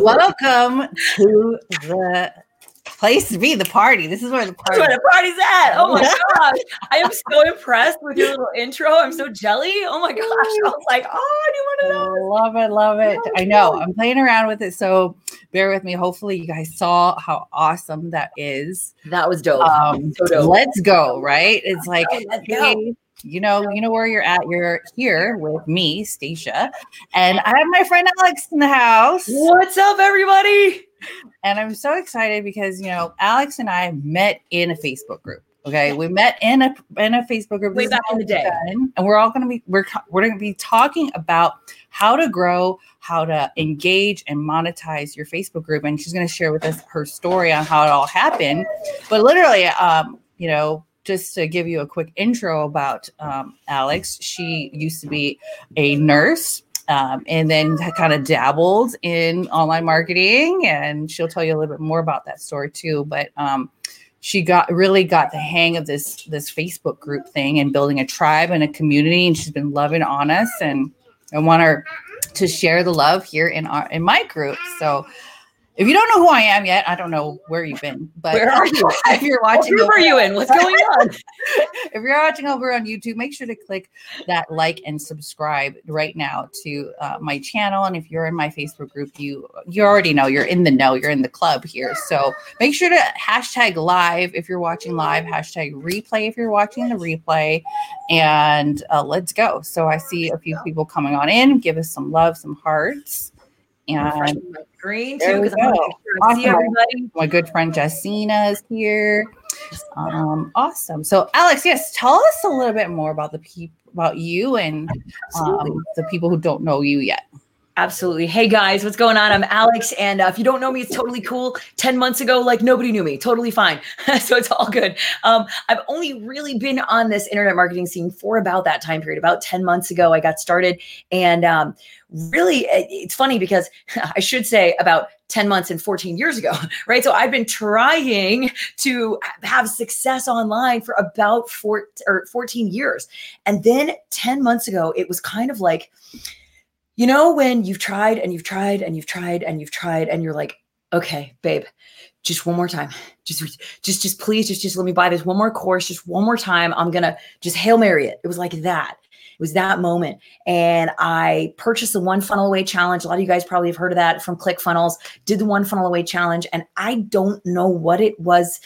Welcome to the place to be, the party. This is where the party. where the party's at. Oh my gosh. I am so impressed with your little intro. I'm so jelly. Oh my gosh. I was like, oh, I do want to know. Love it, love it. Oh, I know. I'm playing around with it, so bear with me. Hopefully, you guys saw how awesome that is. That was dope. Um, So dope. let's go, right? It's like, hey, you know, you know where you're at. You're here with me, Stacia, and I have my friend Alex in the house. What's up, everybody? And I'm so excited because you know Alex and I met in a Facebook group. Okay, we met in a in a Facebook group Way back in the day. met, and we're all going to be we're we're going to be talking about how to grow, how to engage and monetize your Facebook group. And she's going to share with us her story on how it all happened. But literally, um, you know, just to give you a quick intro about um, Alex, she used to be a nurse um, and then kind of dabbled in online marketing and she'll tell you a little bit more about that story too but um, she got really got the hang of this this facebook group thing and building a tribe and a community and she's been loving on us and i want her to share the love here in our in my group. So if you don't know who I am yet, I don't know where you've been, but Where are you? if you're watching, group are you in? What's going on? if you're watching over on YouTube, make sure to click that like and subscribe right now to uh, my channel. And if you're in my Facebook group, you you already know you're in the know, you're in the club here. So make sure to hashtag live if you're watching live, hashtag replay if you're watching the replay, and uh, let's go. So I see a few people coming on in. Give us some love, some hearts, and my screen too, because I want to sure I see everybody. my good friend Jessina is here. Um, awesome. So, Alex, yes, tell us a little bit more about the people, about you, and um, the people who don't know you yet. Absolutely. Hey guys, what's going on? I'm Alex, and uh, if you don't know me, it's totally cool. Ten months ago, like nobody knew me, totally fine. so it's all good. Um, I've only really been on this internet marketing scene for about that time period. About ten months ago, I got started, and um, really, eh, it's funny because I should say about 10 months and 14 years ago, right? So I've been trying to have success online for about four or 14 years. And then 10 months ago, it was kind of like, you know, when you've tried and you've tried and you've tried and you've tried and you're like, okay, babe, just one more time. Just, just, just please, just, just let me buy this one more course, just one more time. I'm gonna just hail mary it. It was like that. It was that moment. And I purchased the One Funnel Away Challenge. A lot of you guys probably have heard of that from ClickFunnels. Did the One Funnel Away Challenge. And I don't know what it was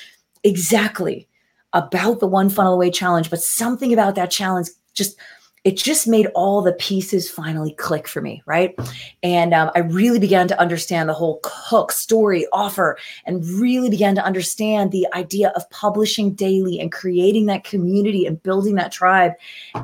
exactly about the One Funnel Away Challenge, but something about that challenge just it just made all the pieces finally click for me, right? And um, I really began to understand the whole hook, story, offer, and really began to understand the idea of publishing daily and creating that community and building that tribe.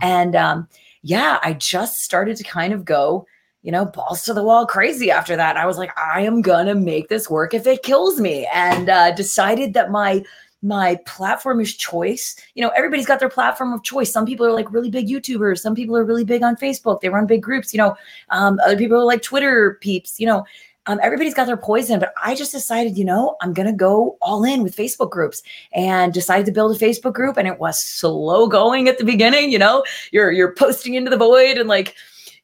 And um, yeah, I just started to kind of go, you know, balls to the wall crazy after that. I was like, I am gonna make this work if it kills me, and uh, decided that my my platform is choice. You know, everybody's got their platform of choice. Some people are like really big YouTubers. Some people are really big on Facebook. They run big groups. You know, um, other people are like Twitter peeps. You know, um, everybody's got their poison. But I just decided, you know, I'm gonna go all in with Facebook groups, and decided to build a Facebook group. And it was slow going at the beginning. You know, you're you're posting into the void and like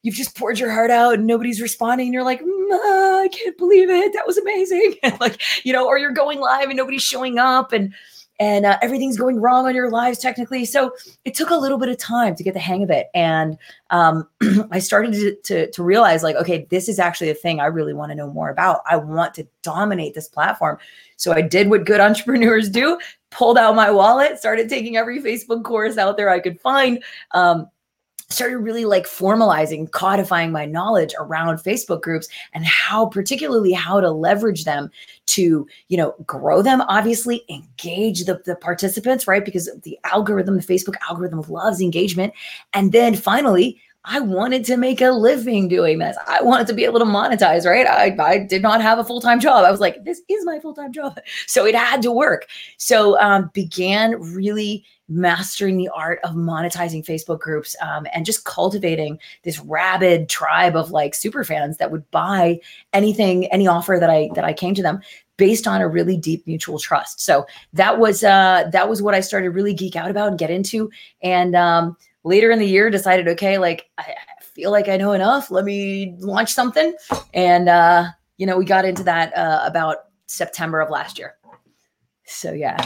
you've just poured your heart out and nobody's responding. And you're like "Mm, uh, i can't believe it. That was amazing. Like you know or you're going live and nobody's showing up and and uh, everything's going wrong on your lives technically. So it took a little bit of time to get the hang of it. And um, i started to, to, to realize like okay this is actually a thing i really want to know more about. I want to dominate this platform. So i did what good entrepreneurs do pulled out my wallet started taking every facebook course out there i could find um, started really like formalizing codifying my knowledge around facebook groups and how particularly how to leverage them to you know grow them obviously engage the, the participants right? Because the algorithm the facebook algorithm loves engagement. And then finally I wanted to make a living doing this. I wanted to be able to monetize, right? I, I did not have a full time job. I was like, this is my full time job. So it had to work. So um, began really mastering the art of monetizing Facebook groups um, and just cultivating this rabid tribe of like super fans that would buy anything, any offer that I that I came to them based on a really deep mutual trust. So that was uh, that was what I started really geek out about and get into. And um, later in the year, decided, okay, like I, feel like I know enough. Let me launch something. And uh, you know, we got into that uh, about September of last year. So yeah.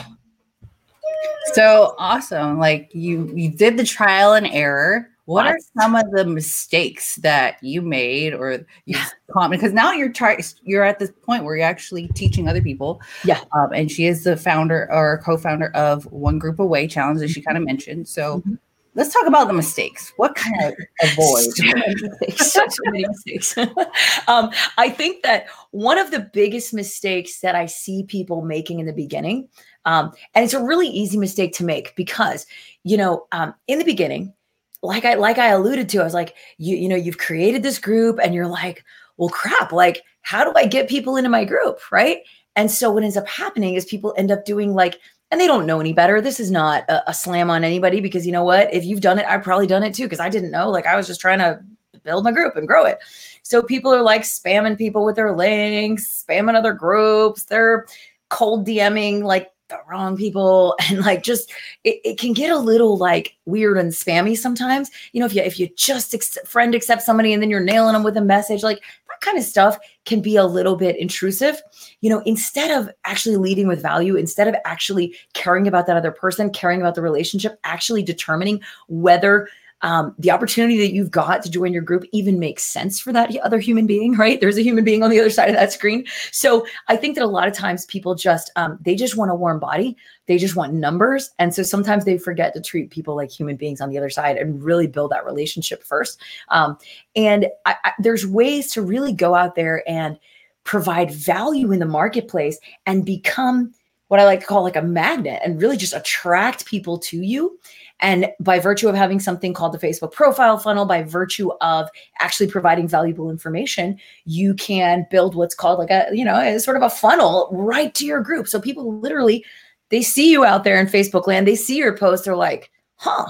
So awesome. Like you you did the trial and error. What are some of the mistakes that you made or you because now you're trying you're at this point where you're actually teaching other people. Yeah. Um, and she is the founder or co-founder of One Group Away Challenge, as she kind of mentioned. So mm-hmm. Let's talk about the mistakes. What kind of avoid? so many mistakes. so many mistakes. um, I think that one of the biggest mistakes that I see people making in the beginning, um, and it's a really easy mistake to make because, you know, um, in the beginning, like I like I alluded to, I was like, you you know, you've created this group and you're like, well, crap, like how do I get people into my group, right? And so what ends up happening is people end up doing like and they don't know any better. This is not a, a slam on anybody because you know what? If you've done it, I've probably done it too because I didn't know. Like I was just trying to build my group and grow it. So people are like spamming people with their links, spamming other groups. They're cold DMing like the wrong people and like just it, it can get a little like weird and spammy sometimes you know if you if you just ex- friend accept somebody and then you're nailing them with a message like kind of stuff can be a little bit intrusive you know instead of actually leading with value instead of actually caring about that other person caring about the relationship actually determining whether um, the opportunity that you've got to join your group even makes sense for that other human being, right? There's a human being on the other side of that screen. So I think that a lot of times people just um, they just want a warm body, they just want numbers, and so sometimes they forget to treat people like human beings on the other side and really build that relationship first. Um, and I, I, there's ways to really go out there and provide value in the marketplace and become what I like to call like a magnet and really just attract people to you. And by virtue of having something called the Facebook profile funnel, by virtue of actually providing valuable information, you can build what's called like a, you know, sort of a funnel right to your group. So people literally, they see you out there in Facebook land, they see your post, they're like, huh,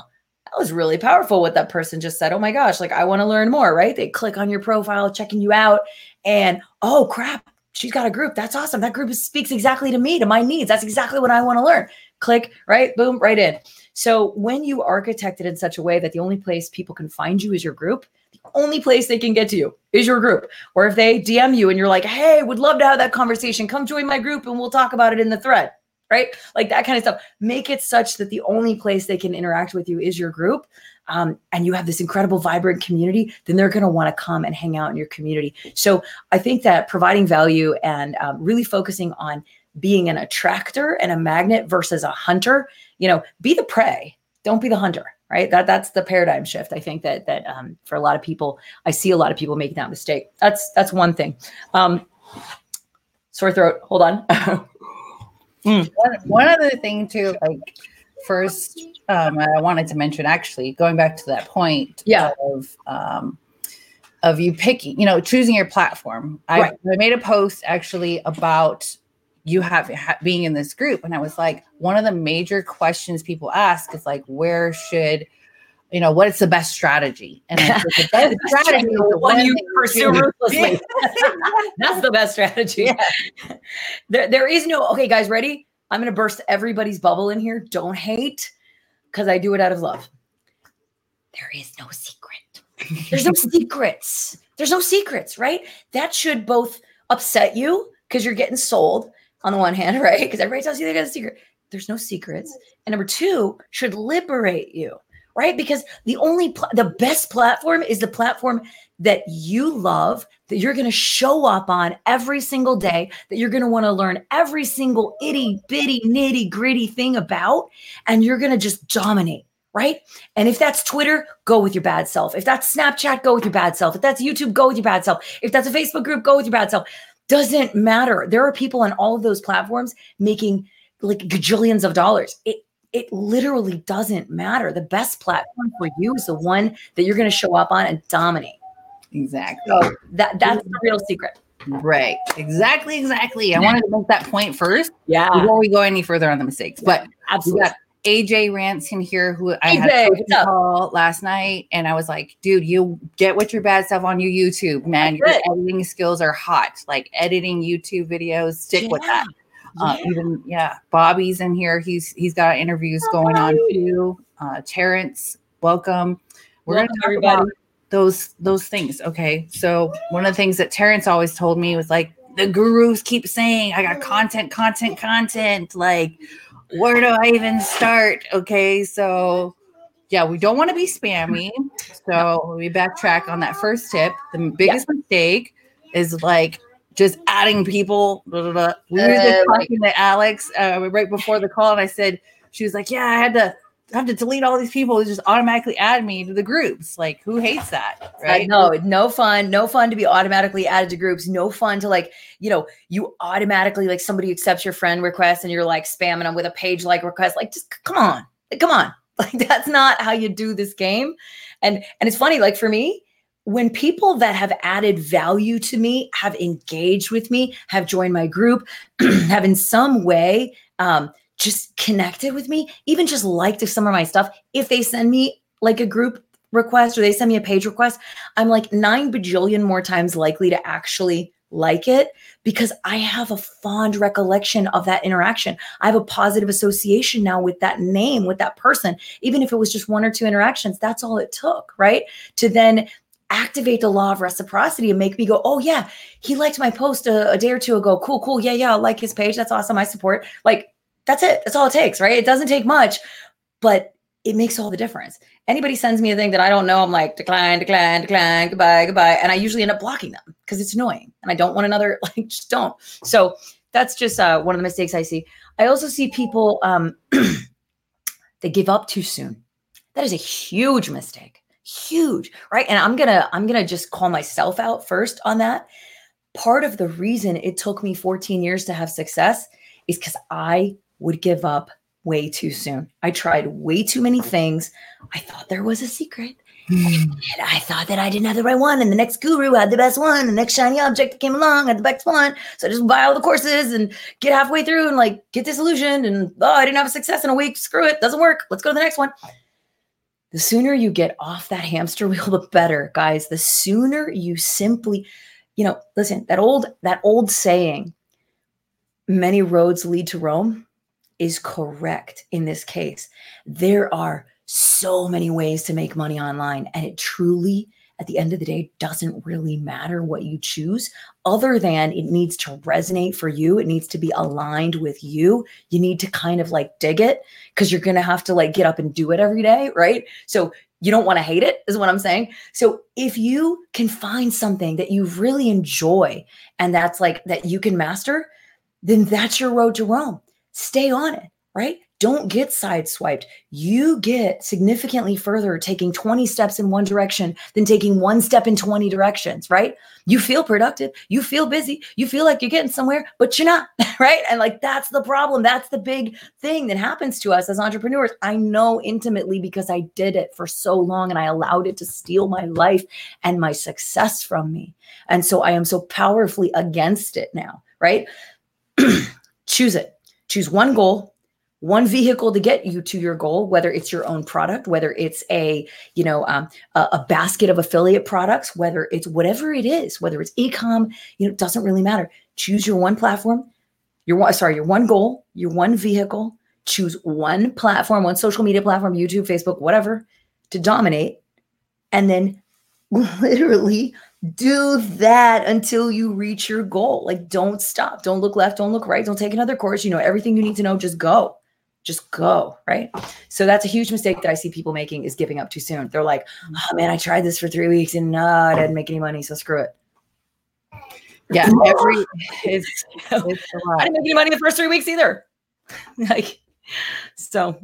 that was really powerful what that person just said. Oh my gosh, like I want to learn more, right? They click on your profile, checking you out, and oh crap, she's got a group. That's awesome. That group speaks exactly to me, to my needs. That's exactly what I want to learn. Click, right? Boom, right in. So when you architect it in such a way that the only place people can find you is your group, the only place they can get to you is your group. Or if they DM you and you're like, hey, would love to have that conversation, come join my group and we'll talk about it in the thread, right? Like that kind of stuff. Make it such that the only place they can interact with you is your group. Um, and you have this incredible, vibrant community, then they're going to want to come and hang out in your community. So I think that providing value and um, really focusing on being an attractor and a magnet versus a hunter you know, be the prey, don't be the hunter, right? That that's the paradigm shift. I think that that um, for a lot of people, I see a lot of people making that mistake. That's that's one thing. Um, sore throat. Hold on. mm. one, one other thing too, like first, um, I wanted to mention actually going back to that point. Yeah. Of um, of you picking, you know, choosing your platform. I, right. I made a post actually about you have ha- being in this group and i was like one of the major questions people ask is like where should you know what's the best strategy? And I the best strategy is the one you pursue ruthlessly. That's the best strategy. Yeah. there, there is no okay guys ready? I'm going to burst everybody's bubble in here. Don't hate because i do it out of love. There is no secret. There's no secrets. There's no secrets right? That should both upset you because you're getting sold on the one hand, right? Because everybody tells you they got a secret. There's no secrets. And number two, should liberate you, right? Because the only, pl- the best platform is the platform that you love, that you're going to show up on every single day, that you're going to want to learn every single itty bitty nitty gritty thing about, and you're going to just dominate. Right. And if that's Twitter, go with your bad self. If that's Snapchat, go with your bad self. If that's YouTube, go with your bad self. If that's a Facebook group, go with your bad self doesn't matter. There are people on all of those platforms making like gajillions of dollars. It it literally doesn't matter. The best platform for you is the one that you're going to show up on and dominate. Exactly. So that that's the real secret. Right. Exactly. Exactly. I wanted to make that point first Yeah, before we go any further on the mistakes. But absolutely. AJ Ransom here, who I had a call last night, and I was like, "Dude, you get what your bad stuff on your YouTube, man. Your editing skills are hot. Like editing YouTube videos, stick with that. Uh, Yeah. even yeah, Bobby's in here. He's he's got interviews Oh, going on too. Uh, Terrence, welcome. We're Welcome, gonna talk everybody. about those those things. Okay, so one of the things that Terrence always told me was like the gurus keep saying, "I got content, content, content." Like, where do I even start? Okay, so yeah, we don't want to be spammy. So we backtrack on that first tip. The biggest mistake is like just adding people. blah, blah, blah. We were just Uh, like- talking to Alex uh, right before the call, and I said she was like, "Yeah, I had to." Have to delete all these people who just automatically add me to the groups. Like, who hates that? Right. Right? No, no fun. No fun to be automatically added to groups. No fun to like, you know, you automatically like somebody accepts your friend request and you're like spamming them with a page like request. Like, just come on, Like, come on. Like that's not how you do this game. And and it's funny. Like for me, when people that have added value to me have engaged with me, have joined my group, have in some way um, just connected with me, even just liked some of my stuff, if they send me like a group request or they send me a page request, I'm like nine bajillion more times likely to actually like it because I have a fond recollection of that interaction. I have a positive association now with that name, with that person, even if it was just one or two interactions. That's all it took, right? To then activate the law of reciprocity and make me go, oh, yeah, he liked my post a, a day or two ago. Cool, cool. Yeah, yeah, I like his page. That's awesome. I support. Like, that's it. That's all it takes, right? It doesn't take much, but it makes all the difference. Anybody sends me a thing that I don't know, I'm like, decline, decline, decline, goodbye, goodbye. And I usually end up blocking them because it's annoying and I don't want another, like, just don't. So that's just uh, one of the mistakes I see. I also see people um, they give up too soon. That is a huge mistake. Huge, right? And I'm gonna I'm gonna just call myself out first on that. Part of the reason it took me 14 years to have success is because I would give up way too soon. I tried way too many things. I thought there was a secret. Hmm. And I thought that I didn't have the right one, and the next guru had the best one. The next shiny object that came along had the best one. So I just buy all the courses and get halfway through and like get disillusioned. And oh, I didn't have a success in a week. Screw it, doesn't work. Let's go to the next one. The sooner you get off that hamster wheel, the better, guys. The sooner you simply, you know, listen. That old that old saying, "Many roads lead to Rome," is correct in this case. There are so many ways to make money online. And it truly, at the end of the day, doesn't really matter what you choose, other than it needs to resonate for you. It needs to be aligned with you. You need to kind of like dig it because you're going to have to like get up and do it every day. Right. So you don't want to hate it, is what I'm saying. So if you can find something that you really enjoy and that's like that you can master, then that's your road to Rome. Stay on it, right? Don't get sideswiped. You get significantly further taking 20 steps in one direction than taking one step in 20 directions, right? You feel productive, you feel busy, you feel like you're getting somewhere, but you're not, right? And like that's the problem. That's the big thing that happens to us as entrepreneurs. I know intimately because I did it for so long and I allowed it to steal my life and my success from me. And so I am so powerfully against it now, right? Choose it. Choose one goal, one vehicle to get you to your goal whether it's your own product whether it's a you know um, a, a basket of affiliate products whether it's whatever it is whether it's ecom you know it doesn't really matter. Choose your one platform your one sorry your one goal your one vehicle. Choose one platform one social media platform youtube facebook whatever to dominate and then literally do that until you reach your goal. Like don't stop. Don't look left don't look right. Don't take another course. You know everything you need to know just go. Just go right? So that's a huge mistake that i see people making is giving up too soon. They're like oh man i tried this for three weeks and no i didn't make any money so screw it. Yeah, every it's, it's a i didn't make any money the first three weeks either. Like so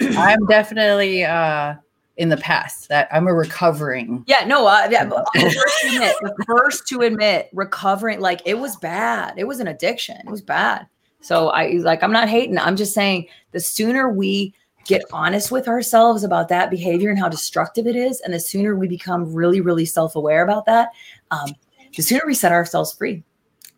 I'm definitely uh in the past that I'm a recovering. yeah no uh, yeah, first to admit the first to admit recovering like it was bad it was an addiction it was bad So I like I'm not hating. I'm just saying the sooner we get honest with ourselves about that behavior and how destructive it is, and the sooner we become really, really self-aware about that, um, the sooner we set ourselves free.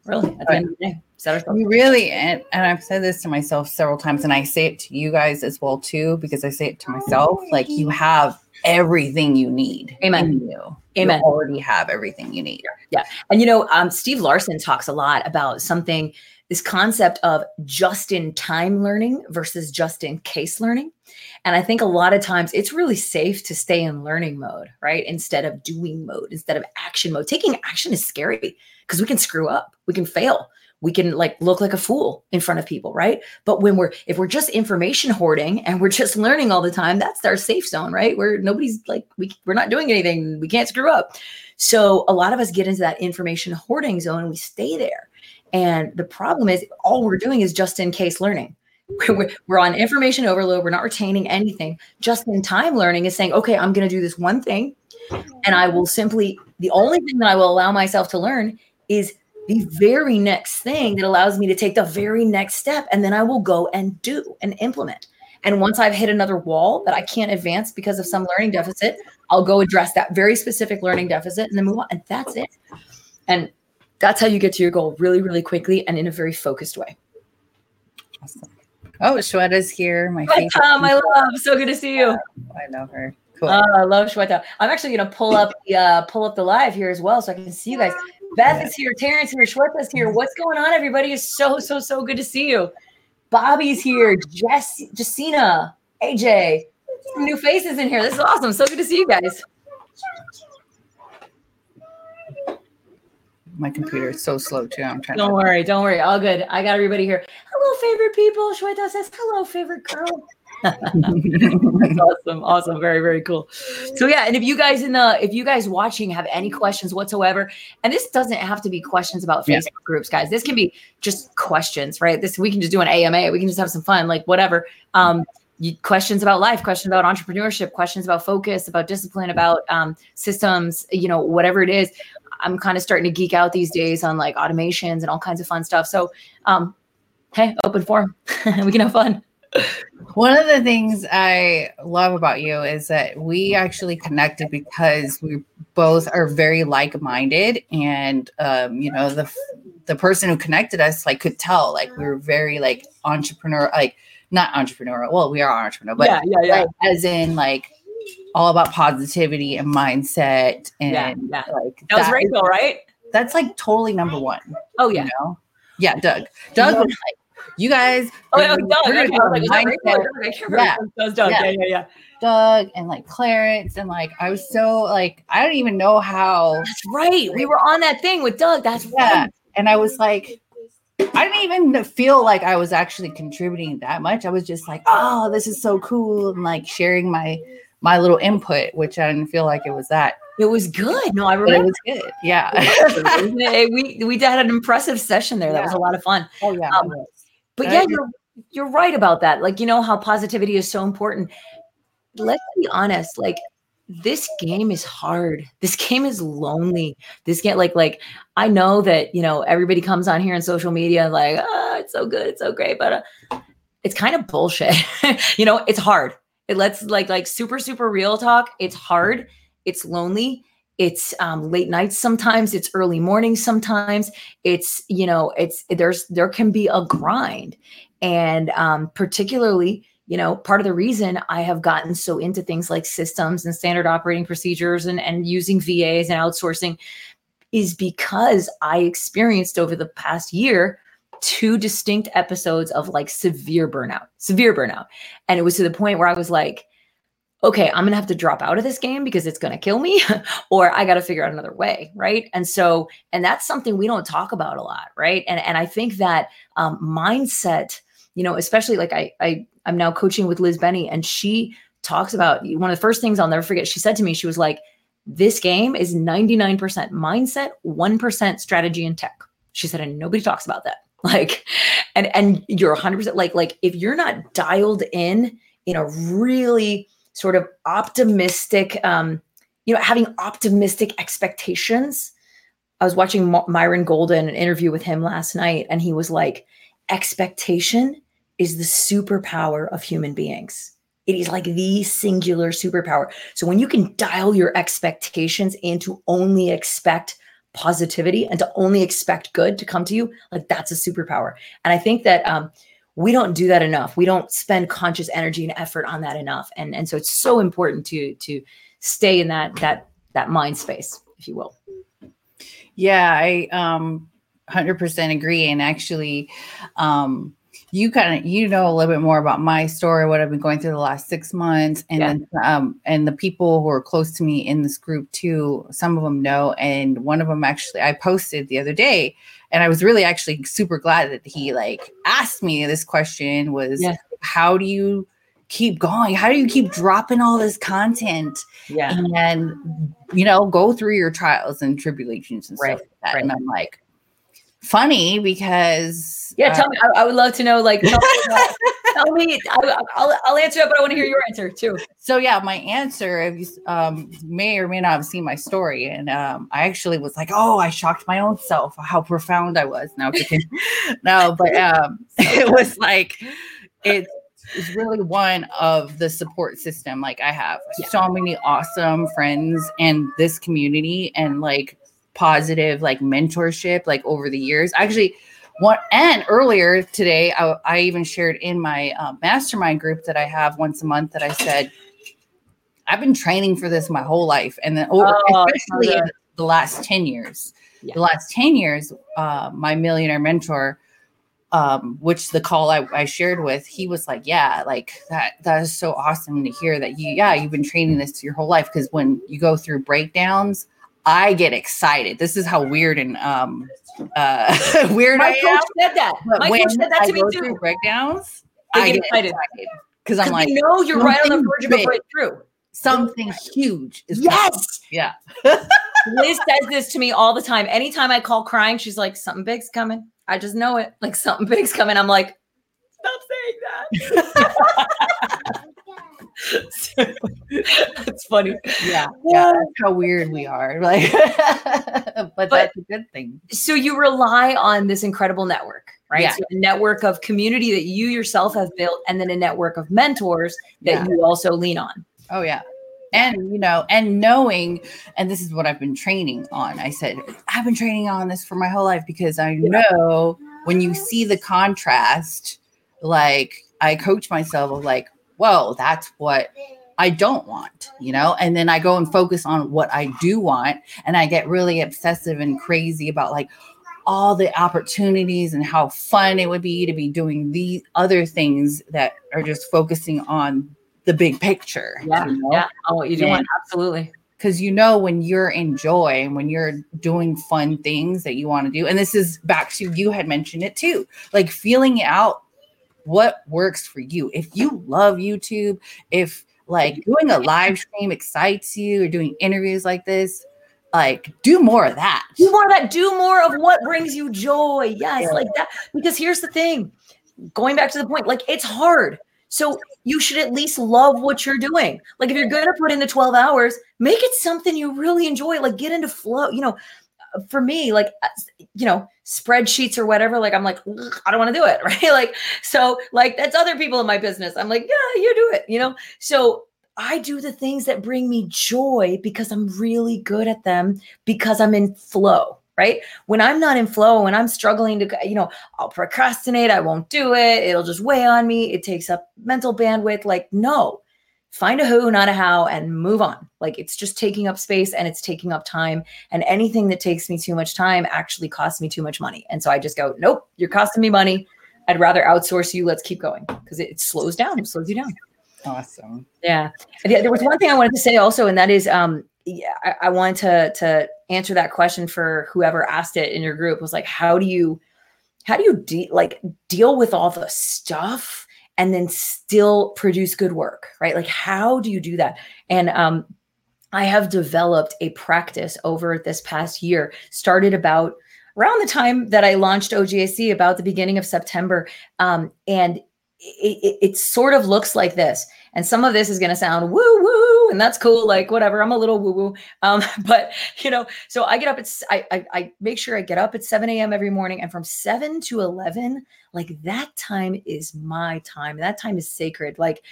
Really, at the end of the day, set ourselves. We really, and, and I've said this to myself several times, and I say it to you guys as well too, because I say it to myself. Like you have everything you need. Amen. in You. Amen. You already have everything you need. Yeah. And you know, um, Steve Larsen talks a lot about something, this concept of just in time learning versus just in case learning. And I think a lot of times it's really safe to stay in learning mode, right? Instead of doing mode, instead of action mode. Taking action is scary because we can screw up, we can fail, we can like look like a fool in front of people, right? But when we're if we're just information hoarding and we're just learning all the time, that's our safe zone, right? Where nobody's like we we're not doing anything, we can't screw up. So a lot of us get into that information hoarding zone and we stay there. And the problem is all we're doing is just in case learning. We're, on information overload. We're not retaining anything. Just in time learning is saying, okay, I'm going to do this one thing. And I will simply, the only thing that I will allow myself to learn is the very next thing that allows me to take the very next step. And then I will go and do and implement. And once I've hit another wall that I can't advance because of some learning deficit, I'll go address that very specific learning deficit and then move on. And that's it. And that's how you get to your goal really, really quickly and in a very focused way. Awesome. Oh, Shweta's here. My Hi, favorite. Tom, I love. So good to see you. I know her. Cool. Oh, I love Shweta. I'm actually gonna pull up the uh, pull up the live here as well, so I can see you guys. Beth is here, Terrence here, Shweta's here. What's going on, everybody? It's so so so good to see you. Bobby's here, Jess, Jessina, AJ, some new faces in here. This is awesome. So good to see you guys. My computer is so slow too. I'm trying Don't to. worry, don't worry. All good. I got everybody here. Hello, favorite people. Shweta says, hello, favorite girl. That's awesome. Awesome. Very, very cool. So yeah, and if you guys in the if you guys watching have any questions whatsoever, and this doesn't have to be questions about Yeah. Facebook groups, guys. This can be just questions, right? This we can just do an AMA. We can just have some fun, like whatever. Um, you, questions about life, questions about entrepreneurship, questions about focus, about discipline, about um, systems, you know, whatever it is. I'm kind of starting to geek out these days on like automations and all kinds of fun stuff. So, um, hey, open forum. we can have fun. One of the things I love about you is that we actually connected because we both are very like-minded, and um, you know the the person who connected us like could tell like we were very like entrepreneur, like not entrepreneurial. Well, we are entrepreneur, but yeah, yeah, yeah. like, as in like all about positivity and mindset and Yeah, yeah. like That was that is- Rachel, right? that's like totally number one. Oh you yeah. know? Yeah, Doug. Doug Yeah. was like, you guys, Oh yeah, oh, Doug. Okay, do was like, that mindset Rachel? I can't remember. Yeah. Was Doug. Yeah. Yeah, yeah, yeah. Doug and like Clarence and like I was so like I don't even know how That's right. We were on that thing with Doug. That's yeah right. and I was like I didn't even feel like I was actually contributing that much. I was just like, oh, this is so cool and like sharing my my little input, which I didn't feel like it was that, It was good. No, I but it was good. Yeah. It? we we had an impressive session there. That was a lot of fun. oh yeah. Um, But yeah, you're you're right about that. Like you know how positivity is so important. Let's be honest. Like this game is hard. This game is lonely. This game, like like I know that you know everybody comes on here in social media like, ah, it's so good, it's so great, but uh, it's kind of bullshit. you know, it's hard. It lets like like super super real talk. It's hard. It's lonely. It's um, late nights sometimes. It's early mornings sometimes. It's you know it's there's there can be a grind, and um, particularly you know part of the reason I have gotten so into things like systems and standard operating procedures and and using VAs and outsourcing is because I experienced over the past year two distinct episodes of like severe burnout, severe burnout. And it was to the point where I was like, okay, I'm going to have to drop out of this game because it's going to kill me or I got to figure out another way, right? And so and that's something we don't talk about a lot, right? And and I think that um mindset, you know, especially like I I I'm now coaching with Liz Benny and she talks about one of the first things I'll never forget. She said to me, she was like, this game is 99% mindset, 1% strategy and tech. She said, and nobody talks about that. Like, and and you're 100% like like if you're not dialed in in a really sort of optimistic, um, you know, having optimistic expectations. I was watching Myron Golden, an interview with him last night, and he was like, expectation is the superpower of human beings. It is like the singular superpower. So when you can dial your expectations in to only expect positivity and to only expect good to come to you, like that's a superpower. And I think that um, we don't do that enough. We don't spend conscious energy and effort on that enough. And and so it's so important to to stay in that that that mind space, if you will. Yeah, I um 100% agree and actually um you kind of you know a little bit more about my story what i've been going through the last six months and yeah. then, um and the people who are close to me in this group too some of them know and one of them actually i posted the other day and i was really actually super glad that he like asked me this question was yeah. how do you keep going how do you keep dropping all this content yeah and you know go through your trials and tribulations and right. stuff like that right. and i'm like funny because yeah tell uh, me I, I, would love to know like tell me, tell me I, will I'll answer it but i want to hear your answer too. So yeah my answer if you um, may or may not have seen my story and um, i actually was like oh i shocked my own self how profound i was. Now no but um, it was like it is really one of the support system like i have yeah. so many awesome friends in this community and like positive like mentorship like over the years. Actually, one and earlier today, I, I even shared in my uh, mastermind group that I have once a month that I said, I've been training for this my whole life, and then oh, especially in the last ten years. Yeah. The last ten years, uh, my millionaire mentor, um, which the call I, I shared with, he was like, "Yeah, like that. That is so awesome to hear that you, yeah, you've been training this your whole life because when you go through breakdowns." I get excited. This is how weird and um uh weird My I coach am. said that. But My coach said that to I me too. Breakdowns, I get excited because I'm like, no, you're right on the verge of a breakthrough. Something huge is yes, yeah. Liz says this to me all the time. Anytime I call crying, she's like, something big's coming. I just know it. Like something big's coming. I'm like, stop saying that. that's funny. Yeah, yeah. How weird we are. Like, but, but, that's a good thing. So you rely on this incredible network, right? Yeah. So a network of community that you yourself have built, and then a network of mentors that yeah. you also lean on. Oh yeah. And you know, and knowing, and this is what I've been training on. I said, I've been training on this for my whole life because I know when you see the contrast, like I coach myself of like, whoa, that's what I don't want, you know? And then I go and focus on what I do want. And I get really obsessive and crazy about like all the opportunities and how fun it would be to be doing these other things that are just focusing on the big picture. Yeah. You know? Yeah. Oh, what you're doing. Absolutely. Because you know, when you're in joy and when you're doing fun things that you want to do, and this is back to you had mentioned it too, like feeling out what works for you. If you love YouTube, if like doing a live stream excites you or doing interviews like this, like do more of that. Do more of that. Do more of what brings you joy. Yes, yeah. like that. Because here's the thing going back to the point, like it's hard. So you should at least love what you're doing. Like if you're going to put in the 12 hours, make it something you really enjoy. Like get into flow. You know, for me, like, uh, you know, spreadsheets or whatever, like, I'm like, I don't want to do it. Right. Like, so, like, that's other people in my business. I'm like, yeah, you do it, you know? So, I do the things that bring me joy because I'm really good at them because I'm in flow, right? When I'm not in flow, when I'm struggling to, you know, I'll procrastinate, I won't do it, it'll just weigh on me, it takes up mental bandwidth. Like, no, find a who, not a how, and move on. Like it's just taking up space and it's taking up time. And anything that takes me too much time actually costs me too much money. And so I just go, nope, you're costing me money. I'd rather outsource you. Let's keep going because it, slows down. It slows you down. Awesome. Yeah. There was one thing I wanted to say also, and that is, um, yeah, I, I wanted to to answer that question for whoever asked it in your group was like, how do you, how do you de- like deal with all the stuff and then still produce good work, right? Like, how do you do that? And um, I have developed a practice over this past year, started about around the time that I launched OGAC, about the beginning of September. Um, and it, it, it sort of looks like this. And some of this is going to sound woo woo, and that's cool. Like whatever, I'm a little woo woo. Um, but you know, so I get up at I, I I make sure I get up at 7 a.m. every morning, and from 7 to 11, like that time is my time. That time is sacred. Like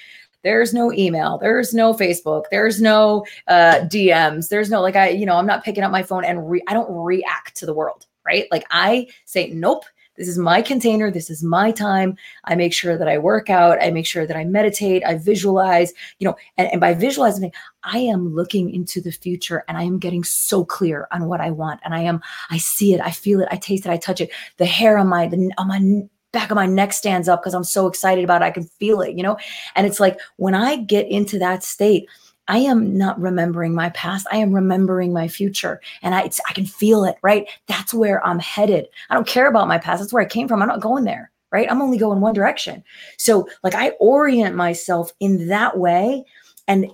there's no email there's no facebook there's no uh, dms there's no like i you know i'm not picking up my phone and re- i don't react to the world right like i say nope this is my container. This is my time. I make sure that I work out. I make sure that I meditate. I visualize, you know, and, and by visualizing, I am looking into the future and I am getting so clear on what I want. And I am, I see it, I feel it, I taste it, I touch it. The hair on my, the, on my back of my neck stands up because I'm so excited about it. I can feel it, you know? And it's like when I get into that state, I am not remembering my past. I am remembering my future. And I, I can feel it, right? That's where I'm headed. I don't care about my past. That's where I came from. I'm not going there, right? I'm only going one direction. So, like, I orient myself in that way. And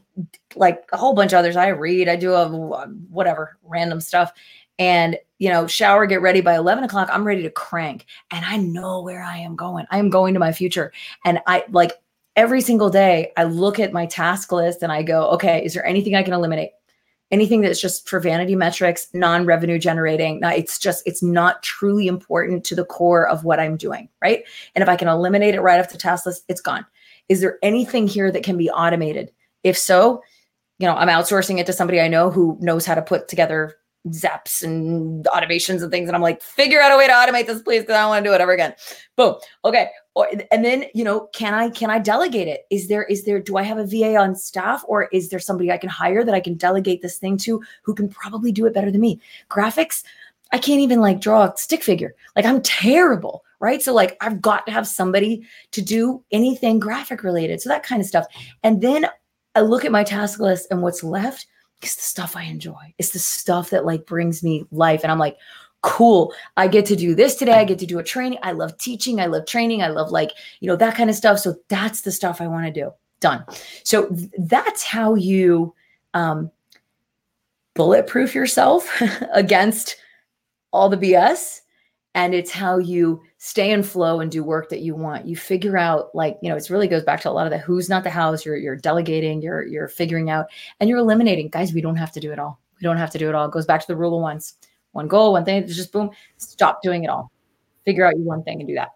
like a whole bunch of others, I read, I do a whatever random stuff. And, you know, shower, get ready by 11 o'clock. I'm ready to crank. And I know where I am going. I am going to my future. And I like, every single day I look at my task list and I go, okay, is there anything I can eliminate? Anything that's just for vanity metrics, non-revenue generating. It's just, it's not truly important to the core of what I'm doing, right? And if I can eliminate it right off the task list, it's gone. Is there anything here that can be automated? If so, you know, I'm outsourcing it to somebody I know who knows how to put together zaps and automations and things. And I'm like, figure out a way to automate this, please, because I don't want to do it ever again. Boom. Okay. Or, and then, you know, can I can I delegate it? Is there is there do I have a VA on staff or is there somebody I can hire that I can delegate this thing to who can probably do it better than me? Graphics, I can't even like draw a stick figure. Like I'm terrible, right? So like I've got to have somebody to do anything graphic related. So that kind of stuff. And then I look at my task list and what's left it's the stuff I enjoy. It's the stuff that like brings me life. And I'm like, cool. I get to do this today. I get to do a training. I love teaching. I love training. I love like, you know, that kind of stuff. So that's the stuff I want to do. Done. So th- that's how you um, bulletproof yourself against all the BS. And it's how you stay in flow and do work that you want. You figure out like, you know, it really goes back to a lot of the who's not the house. You're you're delegating, you're you're figuring out and you're eliminating. Guys, we don't have to do it all. We don't have to do it all. It goes back to the rule of ones. One goal, one thing, just boom, stop doing it all. Figure out your one thing and do that.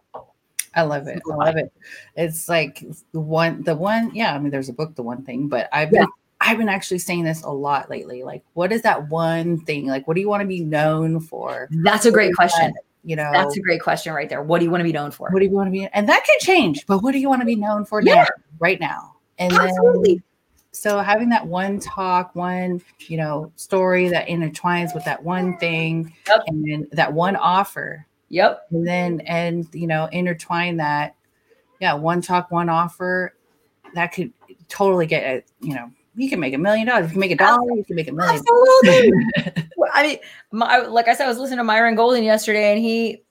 I love it. I love it. It's like the one, the one, yeah. I mean, there's a book, the one thing, but I've been, yeah. I've been actually saying this a lot lately. Like, what is that one thing? Like, what do you want to be known for? That's a great question. You know that's a great question right there what do you want to be known for what do you want to be and that can change but what do you want to be known for yeah. now right now and Absolutely. then so having that one talk one you know story that intertwines with that one thing yep. and then that one offer yep and then and you know intertwine that yeah one talk one offer that could totally get a you know you can make a million dollars. You can make a dollar. You can make a million. Absolutely. I mean, my, like I said, I was listening to Myron Golden yesterday, and he,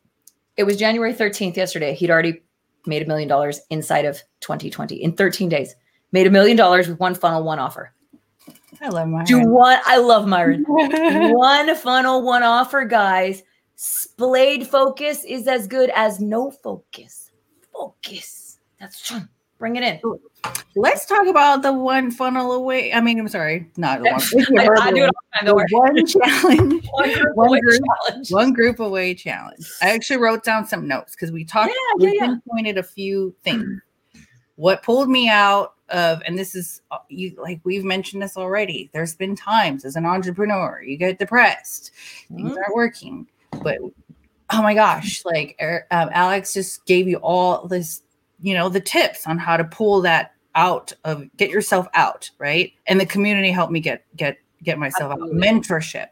it was January 13th yesterday. He'd already made a million dollars inside of 2020 in 13 days. Made a million dollars with one funnel, one offer. I love Myron. Do one. I love Myron. one funnel, one offer, guys. Splayed focus is as good as no focus. Focus. That's fun. Bring it in. Let's talk about the one funnel away. I mean, I'm sorry, not the one. I, I do it all the time. One challenge. one group, one, group challenge. one group away challenge. I actually wrote down some notes because we talked. Yeah, yeah, we yeah. pointed a few things. what pulled me out of, and this is uh, you like we've mentioned this already. There's been times as an entrepreneur you get depressed, mm-hmm. things aren't working, but oh my gosh, like er, um, Alex just gave you all this you know the tips on how to pull that out of get yourself out right and the community helped me get get get myself Absolutely. out mentorship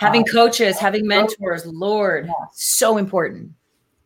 having um, coaches having mentors lord yeah. so important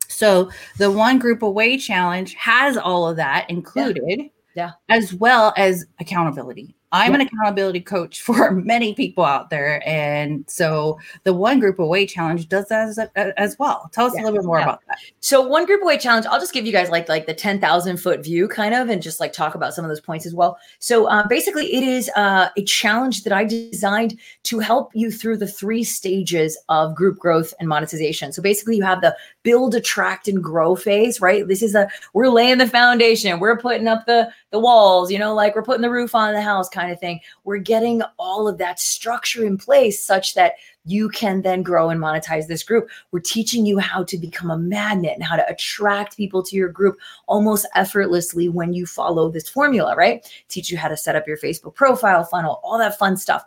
so the one group away challenge has all of that included yeah, yeah. as well as accountability I'm an accountability coach for many people out there. And so the One Group Away Challenge does that as, as well. Tell us yeah. a little bit more yeah. about that. So One Group Away Challenge, I'll just give you guys like, like the 10,000 foot view kind of, and just like talk about some of those points as well. So um, basically it is uh, a challenge that I designed to help you through the three stages of group growth and monetization. So basically you have the build, attract, and grow phase, right? This is a we're laying the foundation, we're putting up the the walls, you know, like we're putting the roof on the house kind of thing. We're getting all of that structure in place such that you can then grow and monetize this group. We're teaching you how to become a magnet and how to attract people to your group almost effortlessly when you follow this formula, right? Teach you how to set up your Facebook profile funnel, all that fun stuff.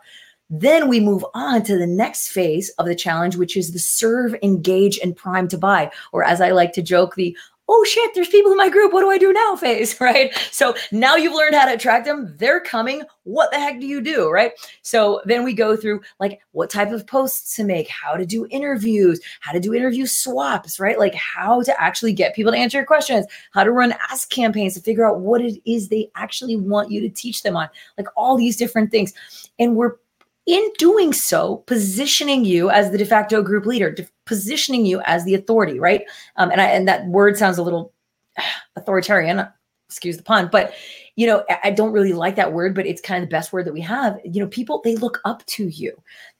Then we move on to the next phase of the challenge, which is the serve, engage, and prime to buy, or as I like to joke, the oh shit, there's people in my group. What do I do now phase? Right. So now you've learned how to attract them. They're coming. What the heck do you do? Right. So then we go through like what type of posts to make, how to do interviews, how to do interview swaps, right? Like how to actually get people to answer your questions, how to run ask campaigns to figure out what it is they actually want you to teach them on, like all these different things. And we're in doing so, positioning you as the de facto group leader, de- positioning you as the authority, right? Um, and I, and that word sounds a little authoritarian, excuse the pun, but you know, I don't really like that word, but it's kind of the best word that we have. You know, people they look up to you.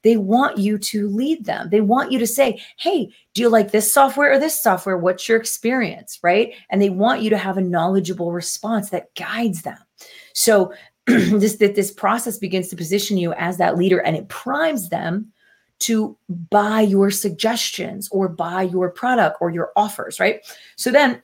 They want you to lead them. They want you to say, "Hey, do you like this software or this software? What's your experience?" Right? And they want you to have a knowledgeable response that guides them. So this that this process begins to position you as that leader and it primes them to buy your suggestions or buy your product or your offers right? So then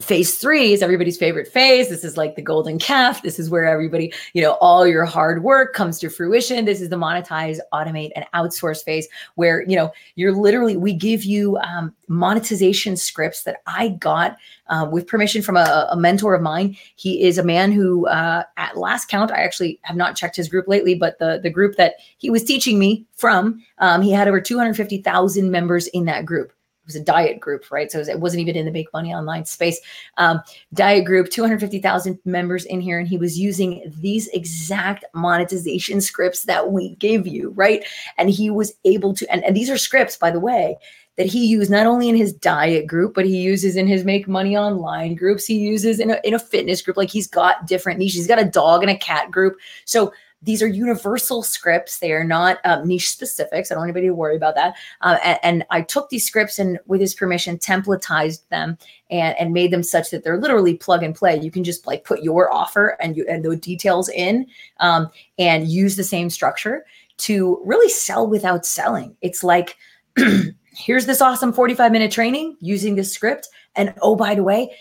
phase three is everybody's favorite phase. This is like the golden calf. This is where everybody you know all your hard work comes to fruition. This is the monetize automate and outsource phase where you know you're literally we give you um, monetization scripts that i got uh, with permission from a, a, mentor of mine. He is a man who uh, at last count i actually have not checked his group lately but the the group that he was teaching me from um, he had over 250000 members in that group was a diet group, right? So it, was, not even in the Make Money Online space. Um, diet group, 250,000 members in here, and he was using these exact monetization scripts that we gave you, right? And he was able to, and, and these are scripts, by the way, that he used not only in his diet group, but he uses in his make money online groups. He uses in a, in a fitness group. Like he's got different niches. He's got a dog and a cat group. So these are universal scripts. They are not um, niche specifics. I don't want anybody to worry about that. Uh, and, and, I took these scripts and, with his permission, templatized them and, and made them such that they're literally plug and play. You can just like put your offer and you and the details in um, and use the same structure to really sell without selling. It's like here's this awesome 45 minute training using this script. And oh, by the way,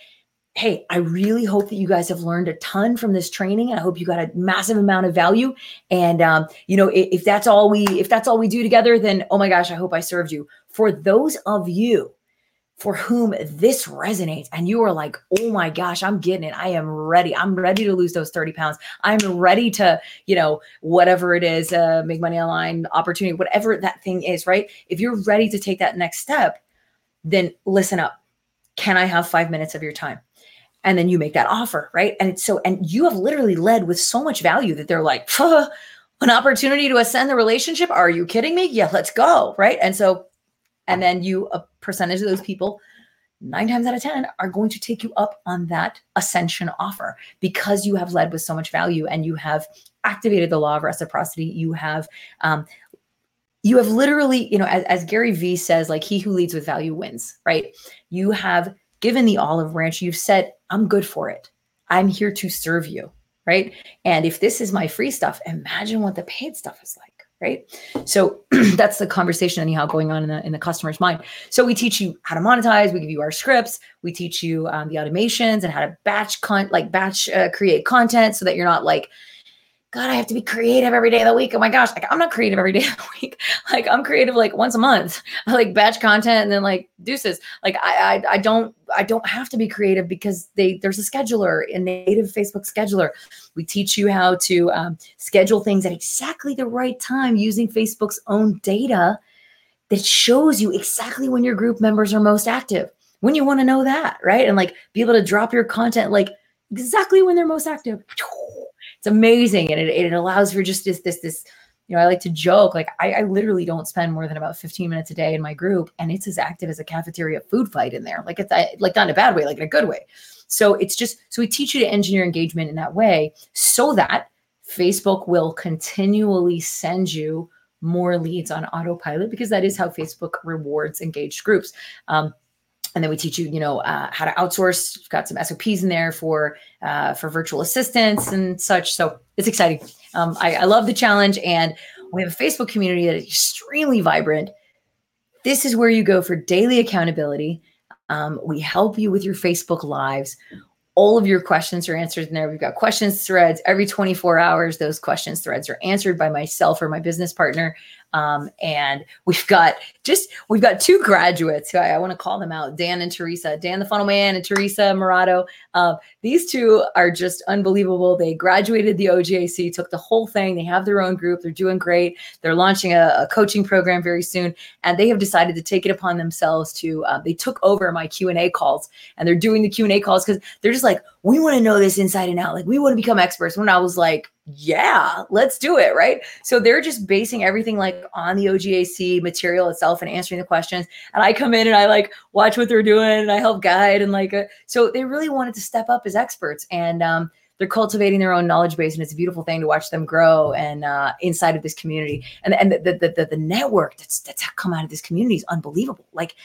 hey, I really hope that you guys have learned a ton from this training. I hope you got a massive amount of value. And um, you know, if, if that's all we if that's all we do together, then oh my gosh, I hope I served you. For those of you for whom this resonates and you are like, oh my gosh, I'm getting it. I am ready. I'm ready to lose those 30 pounds. I'm ready to, you know, whatever it is, uh, make money online, opportunity, whatever that thing is, right? If you're ready to take that next step, then listen up. Can I have five minutes of your time? And then you make that offer right? And it's so and you have literally led with so much value that they're like an opportunity to ascend the relationship? Are you kidding me? Yeah let's go right? And so and then you a percentage of those people nine times out of ten are going to take you up on that ascension offer because you have led with so much value and you have activated the law of reciprocity. You have um, you have literally you know as, as gary vee says like he who leads with value wins right? You have given the olive branch, you've said, I'm good for it. I'm here to serve you. Right. And if this is my free stuff, imagine what the paid stuff is like. Right. So that's the conversation, anyhow, going on in the, in the customer's mind. So we teach you how to monetize. We give you our scripts. We teach you um, the automations and how to batch con like batch uh, create content so that you're not like, God, I have to be creative every day of the week. Oh my gosh, like I'm not creative every day of the week. Like I'm creative like once a month. I like batch content and then like deuces. Like I, I I don't I don't have to be creative because they there's a scheduler in native Facebook scheduler. We teach you how to um, schedule things at exactly the right time using Facebook's own data that shows you exactly when your group members are most active. When you want to know that, right? And like be able to drop your content like exactly when they're most active it's amazing and it, it allows for just this this this you know i like to joke like I, I literally don't spend more than about 15 minutes a day in my group and it's as active as a cafeteria food fight in there like it's like not in a bad way like in a good way. So it's just so we teach you to engineer engagement in that way so that facebook will continually send you more leads on autopilot because that is how facebook rewards engaged groups. Um, and then we teach you, you know, uh, how to outsource. We've got some SOPs in there for uh, for virtual assistants and such. So it's exciting. Um, I, I love the challenge, and we have a Facebook community that is extremely vibrant. This is where you go for daily accountability. Um, we help you with your Facebook lives. All of your questions are answered in there. We've got questions threads every 24 hours. Those questions threads are answered by myself or my business partner. Um, and we've got just we've got two graduates. I, I want to call them out: Dan and Teresa. Dan, the funnel man, and Teresa Murado. Uh, these two are just unbelievable. They graduated the OGAC, took the whole thing. They have their own group. They're doing great. They're launching a, a coaching program very soon, and they have decided to take it upon themselves to. Uh, they took over my Q and A calls, and they're doing the Q and A calls because they're just like, we want to know this inside and out. Like we want to become experts. When I was like, yeah, let's do it. Right. So they're just basing everything like on the OGAC material itself and answering the questions. And I come in and I like watch what they're doing and I help guide and like, uh, so they really wanted to step up as experts and, um, they're cultivating their own knowledge base and it's a beautiful thing to watch them grow and uh, inside of this community and and the the, the, the network that's that's come out of this community is unbelievable like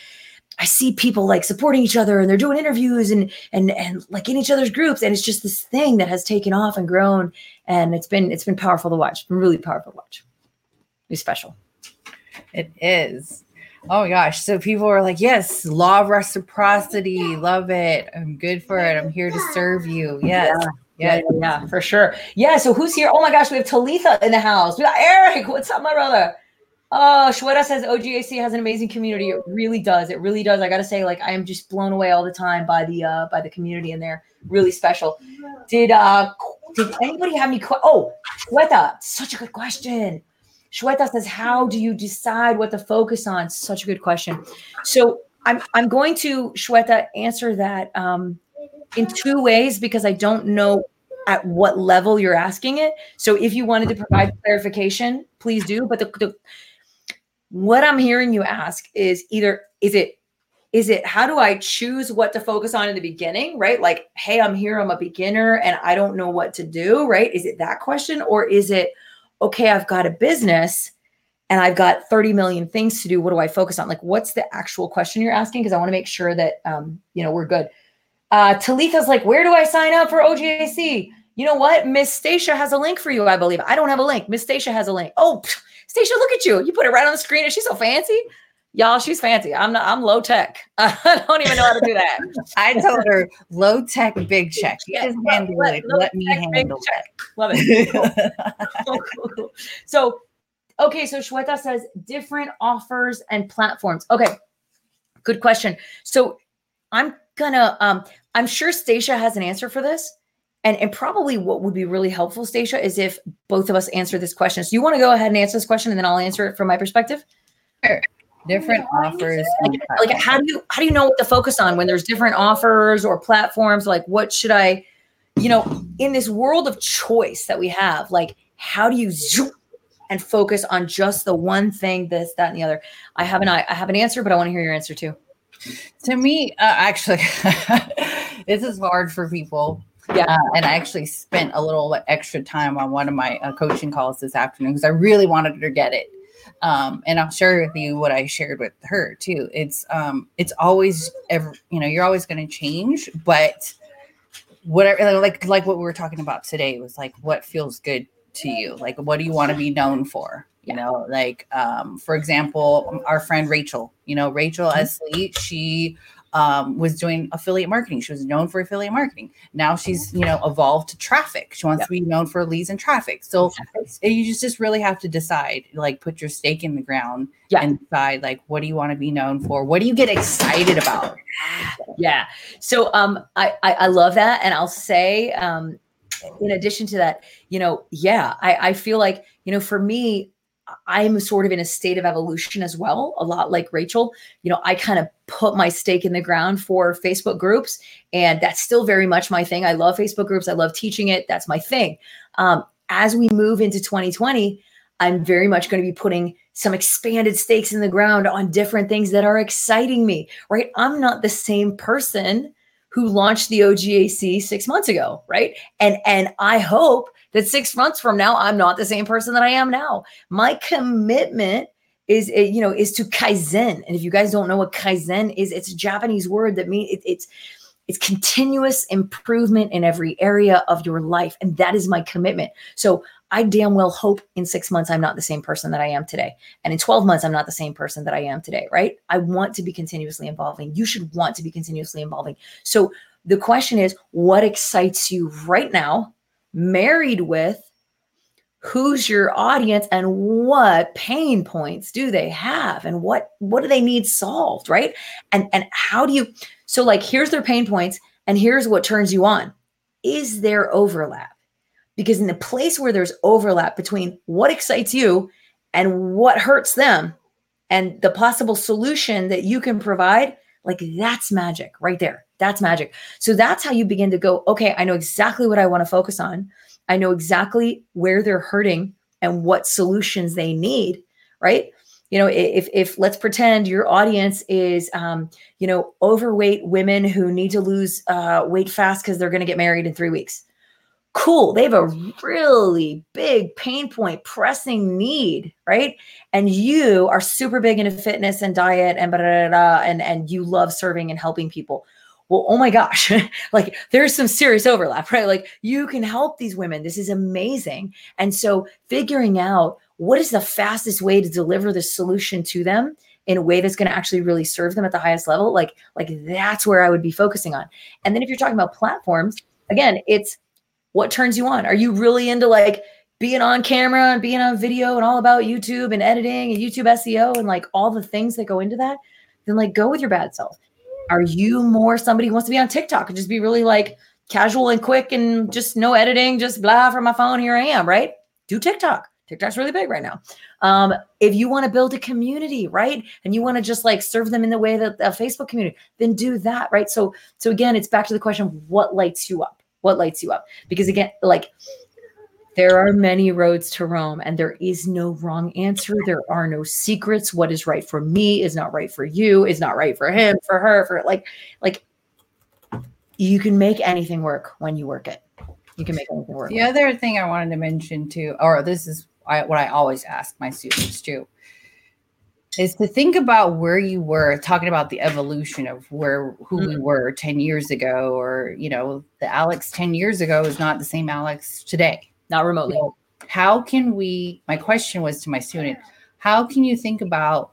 I see people like supporting each other and they're doing interviews and and and like in each other's groups and it's just this thing that has taken off and grown and it's been it's been powerful to watch. Really powerful to watch. It's special. It is. Oh my gosh. So people are like, yes, law of reciprocity. Love it. I'm good for it. I'm here to serve you. Yes. Yeah. Yeah, yeah, yeah, for sure. Yeah. So who's here? Oh my gosh, we have Talitha in the house. We got Eric. What's up, my brother? Oh, Shweta says OGAC has an amazing community. It really does. It really does. I gotta say, like, I am just blown away all the time by the uh by the community in there. Really special. Did uh did anybody have any que- oh Shweta, such a good question. Shweta says, How do you decide what to focus on? Such a good question. So I'm I'm going to Shweta answer that um in two ways because I don't know at what level you're asking it. So if you wanted to provide clarification, please do. But the, the what I'm hearing you ask is either is it is it how do I choose what to focus on in the beginning, right? Like, hey, I'm here, I'm a beginner and I don't know what to do, right? Is it that question or is it okay, I've got a business and I've got 30 million things to do. What do I focus on? Like, what's the actual question you're asking? Because I want to make sure that um, you know, we're good. Uh Talitha's like, where do I sign up for OGAC? You know what? Miss Stacia has a link for you, I believe. I don't have a link. Miss Stacia has a link. Oh, Stacia, look at you. You put it right on the screen. Is she so fancy? Y'all, she's fancy. I'm not, I'm low tech. I don't even know how to do that. I told her low tech, big check. You just handle let, it. Let me handle it. Check. Love it. cool, cool, cool. So, okay. So Shweta says different offers and platforms. Okay. Good question. So I'm gonna, um, I'm sure Stacia has an answer for this. And, and probably what would be really helpful, Stacia, is if both of us answer this question. So you want to go ahead and answer this question, and then I'll answer it from my perspective. Sure. Different offers. Like, like how do you how do you know what to focus on when there's different offers or platforms? Like what should I, you know, in this world of choice that we have, like how do you zoom and focus on just the one thing, this, that, and the other? I have an I have an answer, but I want to hear your answer too. To me, uh, actually, this is hard for people yeah. Uh, and I actually spent a little extra time on one of my uh, coaching calls this afternoon because I really wanted her to get it. Um, and I'll share with you what I shared with her too. It's um, it's always ever, you know, you're always going to change, but whatever, like like what we were talking about today was like what feels good to you, like what do you want to be known for? You know, like um, for example, our friend Rachel. You know, Rachel mm-hmm. Esley, she um, was doing affiliate marketing. She was known for affiliate marketing. Now she's, you know, evolved to traffic. She wants yep. to be known for leads and traffic. So you just, just really have to decide, like put your stake in the ground yeah. and decide like, what do you want to be known for? What do you get excited about? Yeah. So um, I, I, I love that. And I'll say, um, in addition to that, you know, yeah, I, I feel like, you know, for me, I'm sort of in a state of evolution as well, a lot like Rachel. You know, I kind of put my stake in the ground for Facebook groups, and that's still very much my thing. I love Facebook groups, I love teaching it. That's my thing. Um, as we move into 2020, I'm very much going to be putting some expanded stakes in the ground on different things that are exciting me, right? I'm not the same person who launched the OGAC six months ago, right? And and I hope that six months from now, I'm not the same person that I am now. My commitment is it, you know is to kaizen. And if you guys don't know what kaizen is it's a japanese word that means it, it's it's continuous improvement in every area of your life. And that is my commitment. So i damn well hope in six months i'm not the same person that i am today. And in 12 months i'm not the same person that i am today right? I want to be continuously evolving. You should want to be continuously evolving. So the question is what excites you right now married with who's your audience and what pain points do they have and what what do they need solved right? And and how do you so like here's their pain points and here's what turns you on. Is there overlap? Because in the place where there's overlap between what excites you and what hurts them and the possible solution that you can provide like that's magic right there that's magic so that's how you begin to go okay i know exactly what i want to focus on I know exactly where they're hurting and what solutions they need, right? You know, if if let's pretend your audience is, um, you know, overweight women who need to lose uh, weight fast because they're going to get married in three weeks. Cool. They have a really big pain point, pressing need, right? And you are super big into fitness and diet and blah, blah, blah, and and you love serving and helping people well, oh my gosh, like there's some serious overlap, right? Like you can help these women. This is amazing. And so figuring out what is the fastest way to deliver the solution to them in a way that's going to actually really serve them at the highest level, like like that's where I would be focusing on. And then if you're talking about platforms, again, it's what turns you on. Are you really into like being on camera and being on video and all about YouTube and editing and YouTube SEO and like all the things that go into that? Then like go with your bad self. Are you more somebody who wants to be on TikTok and just be really like casual and quick and just no editing, just blah from my phone? Here I am, right? Do TikTok. TikTok's really big right now. Um, if you want to build a community, right, and you want to just like serve them in the way that a Facebook community, then do that, right? So, so again, it's back to the question: of what lights you up? What lights you up? Because again, like there are many roads to Rome, and there is no wrong answer. There are no secrets. What is right for me is not right for you, is not right for him, for her, for like, like you can make anything work when you work it. You can make anything work. The other thing I wanted to mention too, or this is what I always ask my students too, is to think about where you were talking about the evolution of where who mm-hmm. we were 10 years ago or you know the alex 10 years ago is not the same alex today not remotely. So how can we? My question was to my student: How can you think about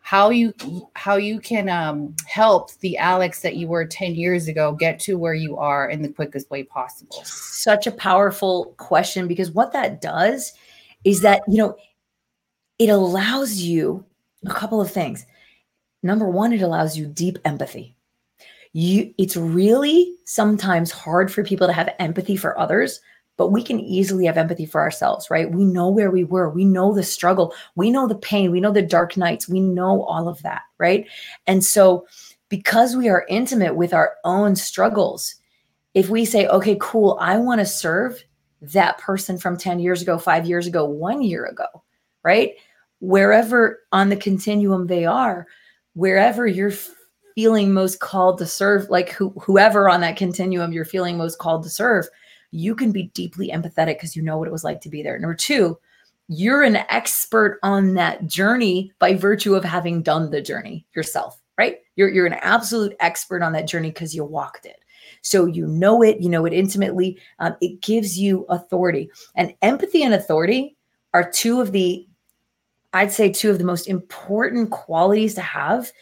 how you how you can um, help the Alex that you were 10 years ago get to where you are in the quickest way possible? Such a powerful question because what that does is that you know it allows you a couple of things. Number one, it allows you deep empathy. You, it's really sometimes hard for people to have empathy for others but we can easily have empathy for ourselves, right? We know where we were. We know the struggle. We know the pain. We know the dark nights. We know all of that, right? And so, because we are intimate with our own struggles, if we say, okay, cool, I want to serve that person from 10 years ago, five years ago, one year ago, right? Wherever on the continuum they are, wherever you're feeling most called to serve, like who, whoever on that continuum you're feeling most called to serve, you can be deeply empathetic because you know what it was like to be there. Number two, you're an expert on that journey by virtue of having done the journey yourself, right? You're, you're an absolute expert on that journey because you walked it. So you know it, you know it intimately. Um, it gives you authority. And empathy and authority are two of the, I'd say, two of the most important qualities to have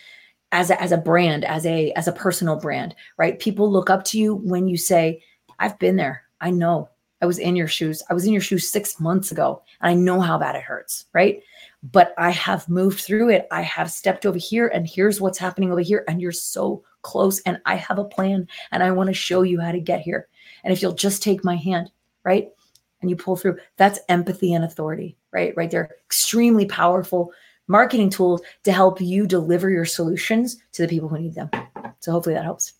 as a, as a brand, as a as a personal brand, right? People look up to you when you say, "I've been there. I know I was in your shoes. I was in your shoes six months ago. And I know how bad it hurts, right? But I have moved through it. I have stepped over here, and here's what's happening over here. And you're so close. And I have a plan, and I want to show you how to get here. And if you'll just take my hand, right? And you pull through, that's empathy and authority, right? Right there. Extremely powerful marketing tools to help you deliver your solutions to the people who need them. So hopefully that helps.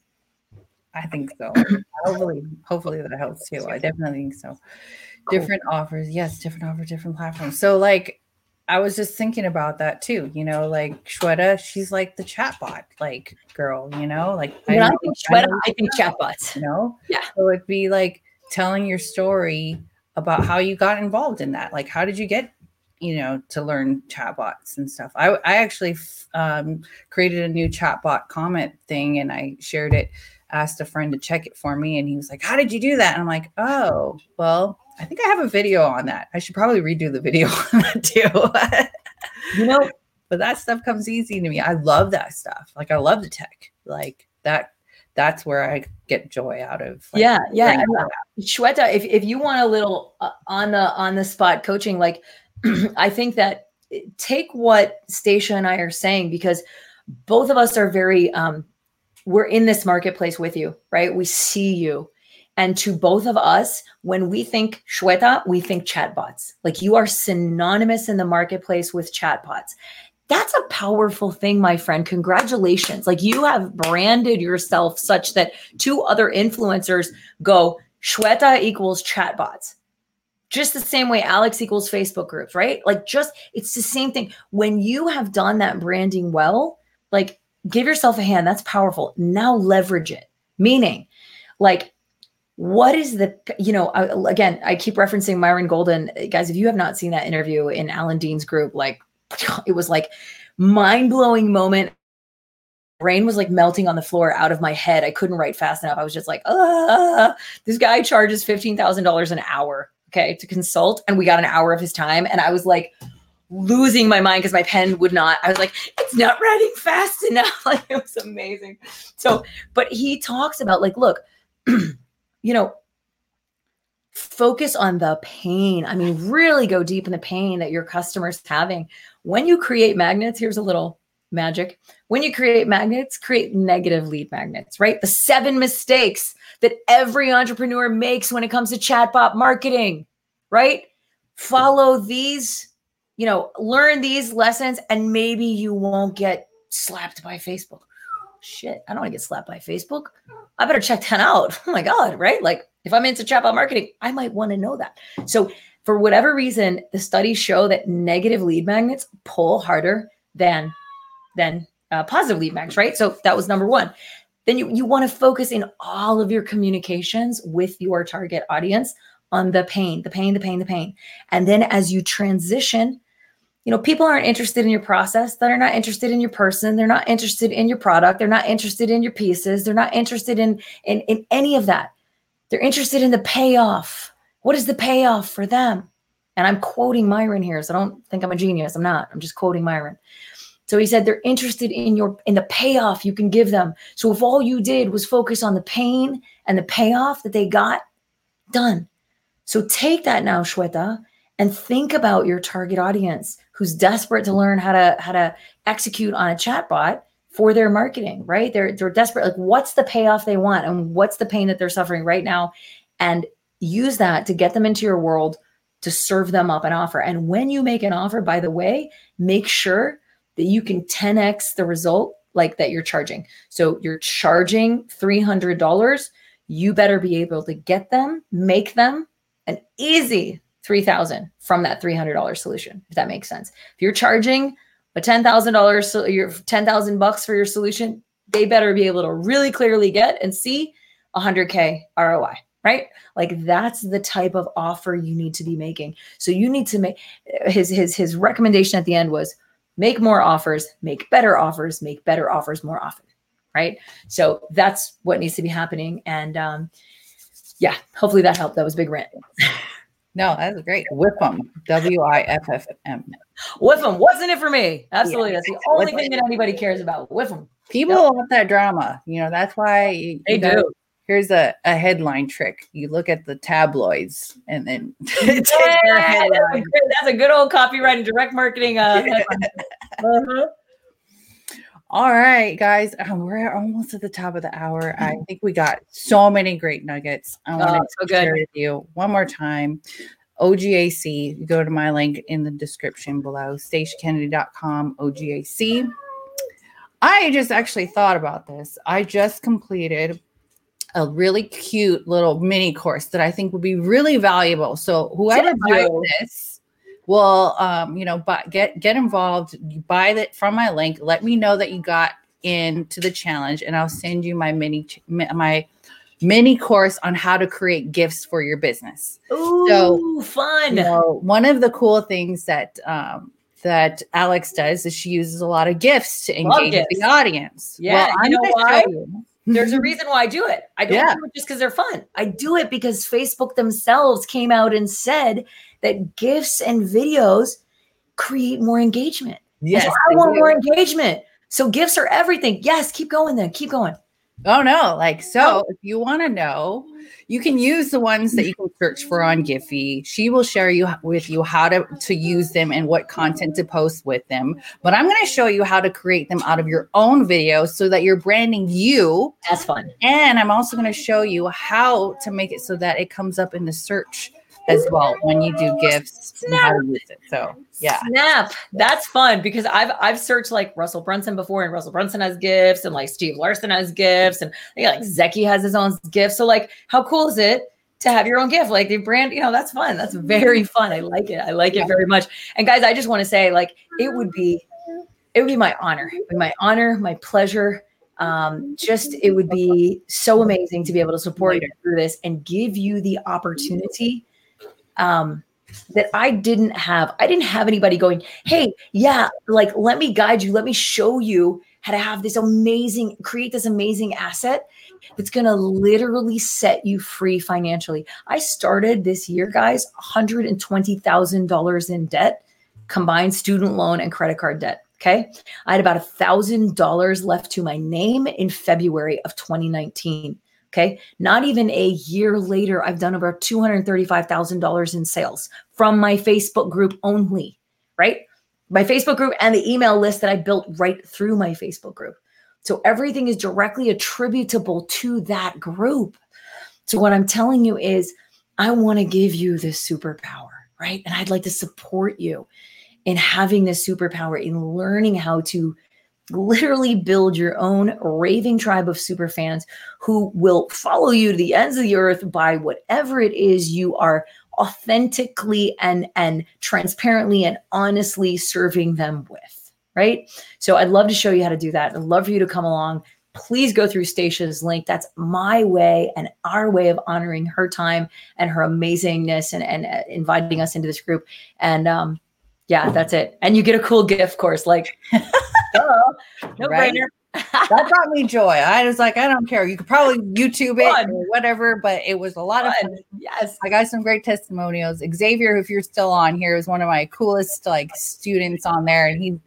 I think so. hopefully, hopefully that helps too. I definitely think so. Cool. Different offers, yes, different offers, different platforms. So like I was just thinking about that too, you know, like Shweta, she's like the chatbot like girl, you know, like when I, I think Shweta, I, I think chatbots. You know? Yeah. So it'd be like telling your story about how you got involved in that. Like how did you get you know, to learn chatbots and stuff. I, I actually um, created a new chatbot comment thing and I shared it, asked a friend to check it for me. And he was like, How did you do that? And I'm like, Oh, well, I think I have a video on that. I should probably redo the video on that too. you know, but that stuff comes easy to me. I love that stuff. Like I love the tech. Like that that's where I get joy out of. Like, yeah, yeah. Shweta, if if you want a little uh, on the on the spot coaching, like I think that eh, take what Stacia and I are saying because both of us are very um we're in this marketplace with you, right? We see you. And to both of us, when we think Shweta, we think chatbots. Like you are synonymous in the marketplace with chatbots. That's a powerful thing, my friend. Congratulations. Like you have branded yourself such that two other influencers go, Shweta equals chatbots. Just the same way Alex equals Facebook groups, right? Like just it's the same thing. When you have done that branding well, like give yourself a hand. That's powerful. Now leverage it. Meaning, like what is the you know again i keep referencing myron golden guys if you have not seen that interview in alan dean's group like it was like mind-blowing moment. Brain was like melting on the floor out of my head. I couldn't write fast enough. I was just like this guy charges $15000 an hour okay to consult and we got an hour of his time and i was like losing my mind because my pen would not i was like it's not writing fast enough. Like it was amazing. So but he talks about like look you know, focus on the pain. I mean, really go deep in the pain that your customer's having. When you create magnets, here's a little magic. When you create magnets, create negative lead magnets, right? The seven mistakes that every entrepreneur makes when it comes to chatbot marketing, right? Follow these, you know, learn these lessons, and maybe you won't get slapped by Facebook shit, I don't want to get slapped by Facebook. I better check that out. Oh my God, right? Like if I'm into chatbot marketing, I might want to know that. So for whatever reason, the studies show that negative lead magnets pull harder than than uh, positive lead magnets, right? So that was number one. Then you, you want to focus in all of your communications with your target audience on the pain, the pain, the pain, the pain. And then as you transition you know people aren't interested in your process they're not interested in your person they're not interested in your product they're not interested in your pieces they're not interested in in, in any of that they're interested in the payoff. What is the payoff for them? And i'm quoting myron here so I don't think i'm a genius. I'm not. I'm just quoting myron. So he said they're interested in your in the payoff you can give them. So if all you did was focus on the pain and the payoff that they got done. So take that now shweta and think about your target audience who's desperate to learn how to how to execute on a chatbot for their marketing right? They're they're desperate like what's the payoff they want and what's the pain that they're suffering right now? And use that to get them into your world to serve them up an offer. And when you make an offer by the way make sure that you can 10x the result like that you're charging. So you're charging $300 you better be able to get them make them an easy 3000 from that $300 solution if that makes sense. If you're charging a $10,000 so you're 10,000 bucks for your solution they better be able to really clearly get and see 100k ROI right? Like that's the type of offer you need to be making. So you need to make his his his recommendation at the end was make more offers make better offers make better offers more often right? So that's what needs to be happening. And um yeah hopefully that helped. That was big rant No, that's great. Whiffm, W I F F M. Whiffm wasn't it for me? Absolutely, yeah. that's the only thing that anybody cares about. Whiffm. People yep. want that drama. You know, that's why you, they you do. here's a, a headline trick. You look at the tabloids and then yeah, that's, a good old copyright and direct marketing. Uh, uh-huh. All right, guys, um, we're almost at the top of the hour. I think we got so many great nuggets. I want oh, to so share with you one more time. OGAC, you go to my link in the description below, staciakennedy.com, OGAC. I just actually thought about this. I just completed a really cute little mini course that I think would be really valuable. So whoever buys this, well um, you know but get get involved buy that from my link let me know that you got into the challenge and i'll send you my mini my mini course on how to create gifts for your business. Ooh, So, fun. You know, one of the cool things that um, that Alex does is she uses a lot of gifts to engage the audience. Yeah, you know why? There's a reason why I do it. I don't Yeah. do it just because they're fun. I do it because Facebook themselves came out and said that gifts and videos create more engagement. And so Yes, I want do. more engagement. So gifts are everything. Yes, keep going then. Keep going. Oh no, like so Oh. if you want to know, you can use the ones that you can search for on Giphy. She will share you with you how to to use them and what content to post with them. But I'm going to show you how to create them out of your own videos so that you're branding you That's fun. and I'm also going to show you how to make it so that it comes up in the search as well when you do gifts and how to use it. So, yeah. Snap. That's fun because I've I've searched like Russell Brunson before, and Russell Brunson has gifts, and like Steve Larsen has gifts, and think, like Zeki has his own gifts. So like, how cool is it to have your own gift? Like the brand, you know, that's fun. That's very fun. I like it. I like it very much. And guys, I just want to say, like, it would be, it would be my honor, be my honor, my pleasure. Um, just it would be so amazing to be able to support you through this and give you the opportunity um that I didn't have. I didn't have anybody going, hey, yeah, like let me guide you, let me show you how to have this amazing, create this amazing asset that's going to literally set you free financially. I started this year, guys, $120,000 in debt, combined student loan and credit card debt. Okay. I had about a thousand dollars left to my name in February of 2019. Okay. Not even a year later, I've done over $235,000 in sales from my Facebook group only, right? My Facebook group and the email list that I built right through my Facebook group. So everything is directly attributable to that group. So what I'm telling you is, I want to give you this superpower, right? And I'd like to support you in having this superpower, in learning how to literally build your own raving tribe of super fans who will follow you to the ends of the earth by whatever it is you are authentically and and transparently and honestly serving them with right? So i'd love to show you how to do that. I'd love for you to come along. Please go through stacia's link. That's my way and our way of honoring her time and her amazingness and, and uh, inviting us into this group. And um yeah that's it. And you get a cool gift course like no Right? brainer That brought me joy. I was like, I don't care. You could probably YouTube it Fun. or whatever, but it was a lot of Fun. fun. yes I got some great testimonials. Xavier, if you're still on here, is one of my coolest like students on there, and he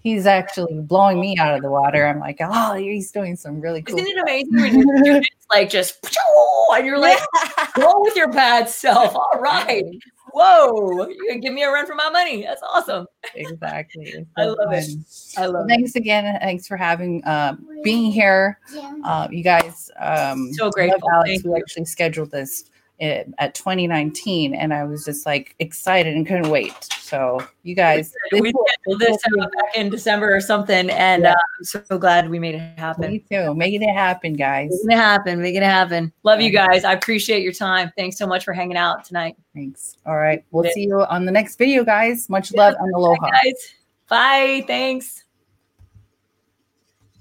he's actually blowing me out of the water. I'm like, oh, he's doing some really cool. Isn't it amazing when your students like just and you're like, go with your bad self. All right. Whoa. You can give me a run for my money. That's awesome. exactly. It's I so love it. I love Well, it. thanks again. Thanks for having uh, being here. Uh, you guys, um, So love grateful. Alex, Thank we you. actually scheduled this uh, at 2019, and I was just like excited and couldn't wait. So you guys, We scheduled this uh, back in December or something, and Yeah. uh, I'm so glad we made it happen. me too. Making it happen, guys. Making it happen. Making it happen. Love you guys. I appreciate your time. Thanks so much for hanging out tonight. Thanks. All right, we'll Yeah. see you on the next video, guys. Much love and aloha. Bye, guys. Bye. Thanks.